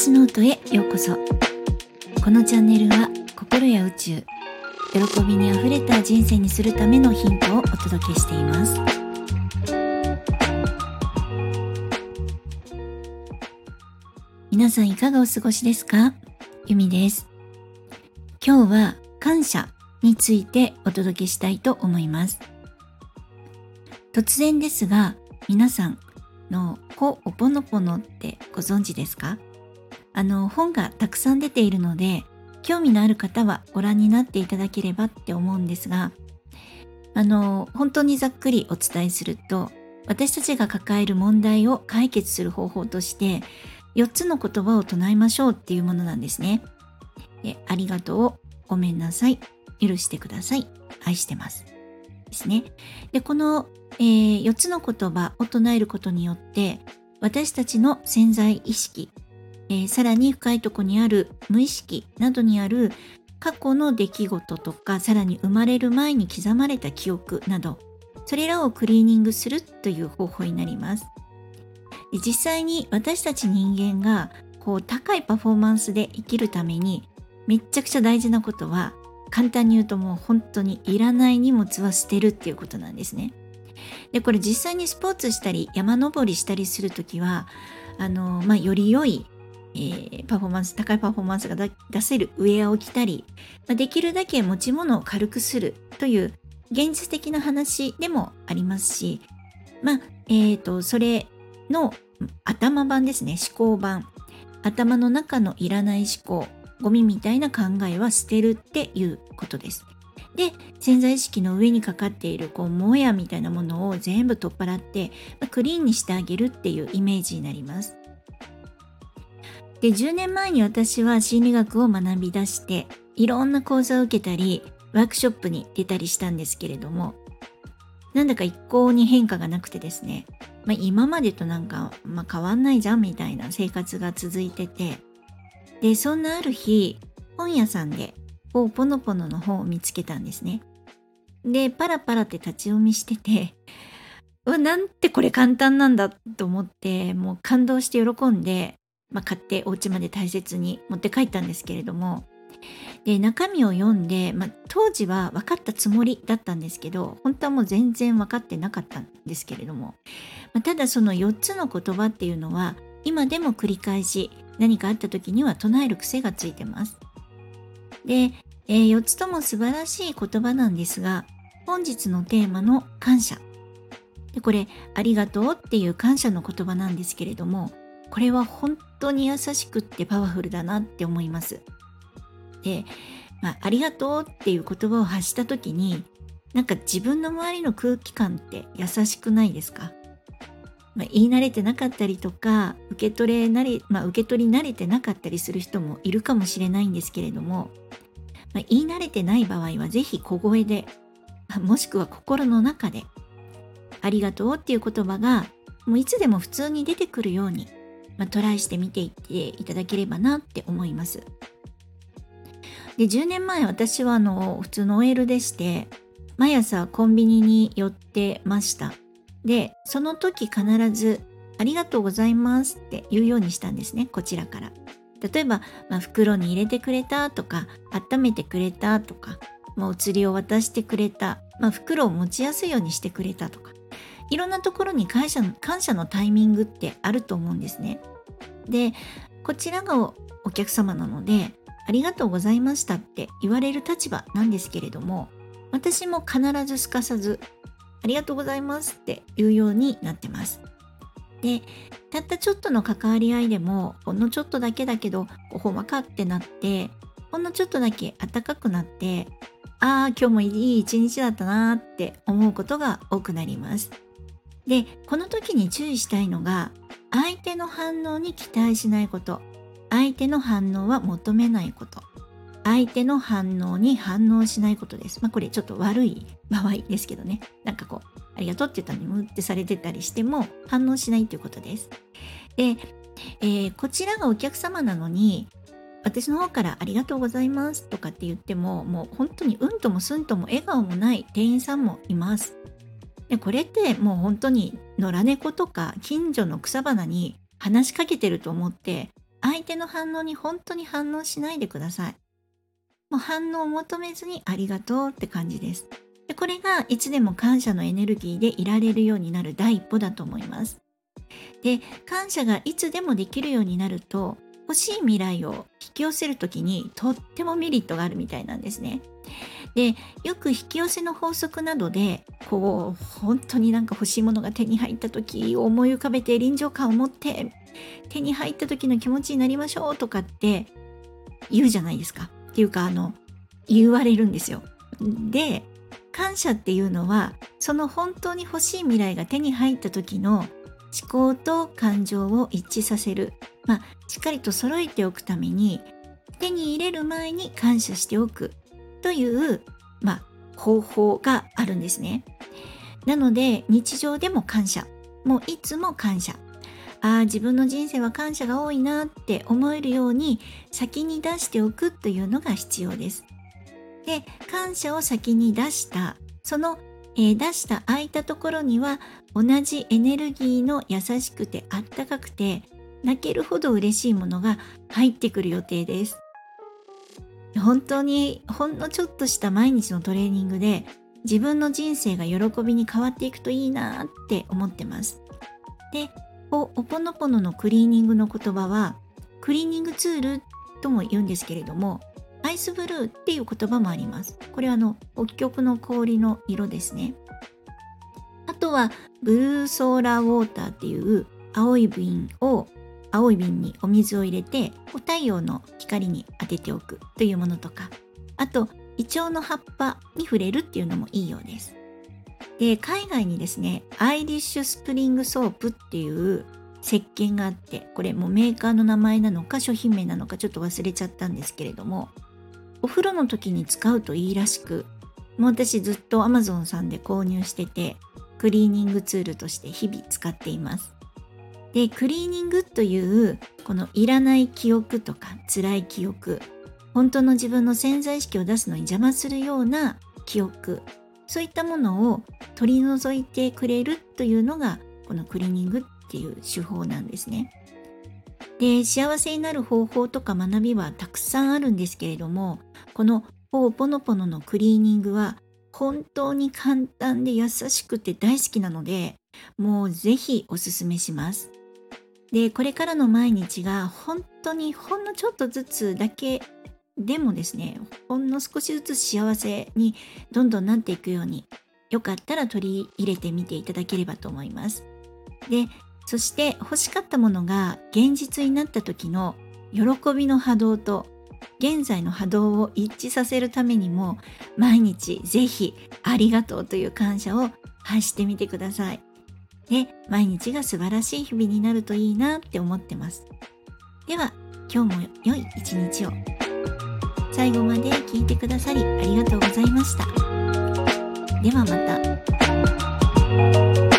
私の音へようこそ。このチャンネルは心や宇宙喜びにあふれた人生にするためのヒントをお届けしています。皆さんいかがお過ごしですか？ゆみです。今日は感謝についてお届けしたいと思います。突然ですが皆さんのほおぽのぽのってご存知ですか？あの本がたくさん出ているので興味のある方はご覧になっていただければって思うんですがあの本当にざっくりお伝えすると私たちが抱える問題を解決する方法として4つの言葉を唱えましょうっていうものなんですね。ありがとう、ごめんなさい、許してください、愛してます。ですね。で、この、えー、4つの言葉を唱えることによって私たちの潜在意識えー、さらに深いとこにある無意識などにある過去の出来事とかさらに生まれる前に刻まれた記憶などそれらをクリーニングするという方法になります。実際に私たち人間がこう高いパフォーマンスで生きるためにめっちゃくちゃ大事なことは簡単に言うともう本当にいらない荷物は捨てるっていうことなんですね。でこれ実際にスポーツしたり山登りしたりする時はあの、まあ、より良いえー、パフォーマンス、高いパフォーマンスが出せるウェアを着たり、まあ、できるだけ持ち物を軽くするという現実的な話でもありますし、まあ、えっ、ー、と、それの頭版ですね、思考版。頭の中のいらない思考、ゴミみたいな考えは捨てるっていうことです。で、潜在意識の上にかかっている、こう、もやみたいなものを全部取っ払って、まあ、クリーンにしてあげるっていうイメージになります。で10年前に私は心理学を学び出していろんな講座を受けたりワークショップに出たりしたんですけれどもなんだか一向に変化がなくてですね、まあ、今までとなんか、まあ、変わんないじゃんみたいな生活が続いててでそんなある日本屋さんでポポノポノの本を見つけたんですね。でパラパラって立ち読みしててうわなんてこれ簡単なんだと思ってもう感動して喜んでまあ、買ってお家まで大切に持って帰ったんですけれども。で中身を読んで、まあ、当時は分かったつもりだったんですけど本当はもう全然分かってなかったんですけれども、まあ、ただその4つの言葉っていうのは今でも繰り返し何かあった時には唱える癖がついてます。で、えー、4つとも素晴らしい言葉なんですが本日のテーマの感謝。でこれありがとうっていう感謝の言葉なんですけれどもこれは本当に優しくってパワフルだなって思います。で、まあ、ありがとうっていう言葉を発した時になんか自分の周りの空気感って優しくないですか、まあ、言い慣れてなかったりとか受け取れ慣れ、まあ、受け取り慣れてなかったりする人もいるかもしれないんですけれども、まあ、言い慣れてない場合は是非小声でもしくは心の中でありがとうっていう言葉がもういつでも普通に出てくるようにまあ、トライしてみていっていただければなって思います。で10年前私はあの普通の OL でして毎朝コンビニに寄ってました。でその時必ず「ありがとうございます」って言うようにしたんですねこちらから。例えば、まあ、袋に入れてくれたとか温めてくれたとか、まあ、お釣りを渡してくれた、まあ、袋を持ちやすいようにしてくれたとかいろんなところに感謝の感謝のタイミングってあると思うんですね。でこちらがお客様なのでありがとうございましたって言われる立場なんですけれども私も必ずすかさずありがとうございますって言うようになってます。でたったちょっとの関わり合いでもほんのちょっとだけだけどほんわかってなってほんのちょっとだけ暖かくなってああ今日もいい一日だったなって思うことが多くなります。でこの時に注意したいのが相手の反応に期待しないこと相手の反応は求めないこと相手の反応に反応しないことです。まあこれちょっと悪い場合ですけどね。なんかこう、ありがとうって言ったのにムってされてたりしても反応しないということです。で、えー、こちらがお客様なのに私の方からありがとうございますとかって言ってももう本当にうんともすんとも笑顔もない店員さんもいます。でこれってもう本当に野良猫とか近所の草花に話しかけてると思って相手の反応に本当に反応しないでください。もう反応を求めずにありがとうって感じです。でこれがいつでも感謝のエネルギーでいられるようになる第一歩だと思います。で、感謝がいつでもできるようになると、欲しい未来を引き寄せるときにとってもメリットがあるみたいなんですね。で、よく引き寄せの法則などで、こう、本当になんか欲しいものが手に入った時を思い浮かべて臨場感を持って手に入った時の気持ちになりましょうとかって言うじゃないですか。っていうか、あの、言われるんですよ。で、感謝っていうのは、その本当に欲しい未来が手に入った時の思考と感情を一致させる。まあ、しっかりと揃えておくために、手に入れる前に感謝しておくという、まあ、方法があるんですね。なので、日常でも感謝。もういつも感謝。ああ、自分の人生は感謝が多いなって思えるように先に出しておくというのが必要です。で、感謝を先に出した、その、えー、出した空いたところには同じエネルギーの優しくてあったかくて泣けるほど嬉しいものが入ってくる予定です。本当にほんのちょっとした毎日のトレーニングで自分の人生が喜びに変わっていくといいなって思ってます。で、おおぽのぽののクリーニングの言葉はクリーニングツールとも言うんですけれどもアイスブルーっていう言葉もあります。これはあの北極の氷の色ですね。あとは blue solar water っていう青い瓶を青い瓶にお水を入れて太陽の光に当てておくというものとかあとイチョウの葉っぱに触れるっていうのもいいようです。で海外にですねアイリッシュスプリングソープっていう石鹸があってこれもメーカーの名前なのか商品名なのかちょっと忘れちゃったんですけれどもお風呂の時に使うといいらしくもう私ずっと Amazon さんで購入しててクリーニングツールとして日々使っていますでクリーニングというこのいらない記憶とか辛い記憶本当の自分の潜在意識を出すのに邪魔するような記憶そういったものを取り除いてくれるというのがこのクリーニングっていう手法なんですね。で幸せになる方法とか学びはたくさんあるんですけれどもこのポーポノポノのクリーニングは本当に簡単で優しくて大好きなのでもうぜひおすすめします。でこれからの毎日が本当にほんのちょっとずつだけでもですねほんの少しずつ幸せにどんどんなっていくようによかったら取り入れてみていただければと思います。でそして欲しかったものが現実になった時の喜びの波動と現在の波動を一致させるためにも毎日ぜひありがとうという感謝を発してみてください。で、毎日が素晴らしい日々になるといいなって思ってます。では、今日も良い一日を。最後まで聞いてくださりありがとうございました。ではまた。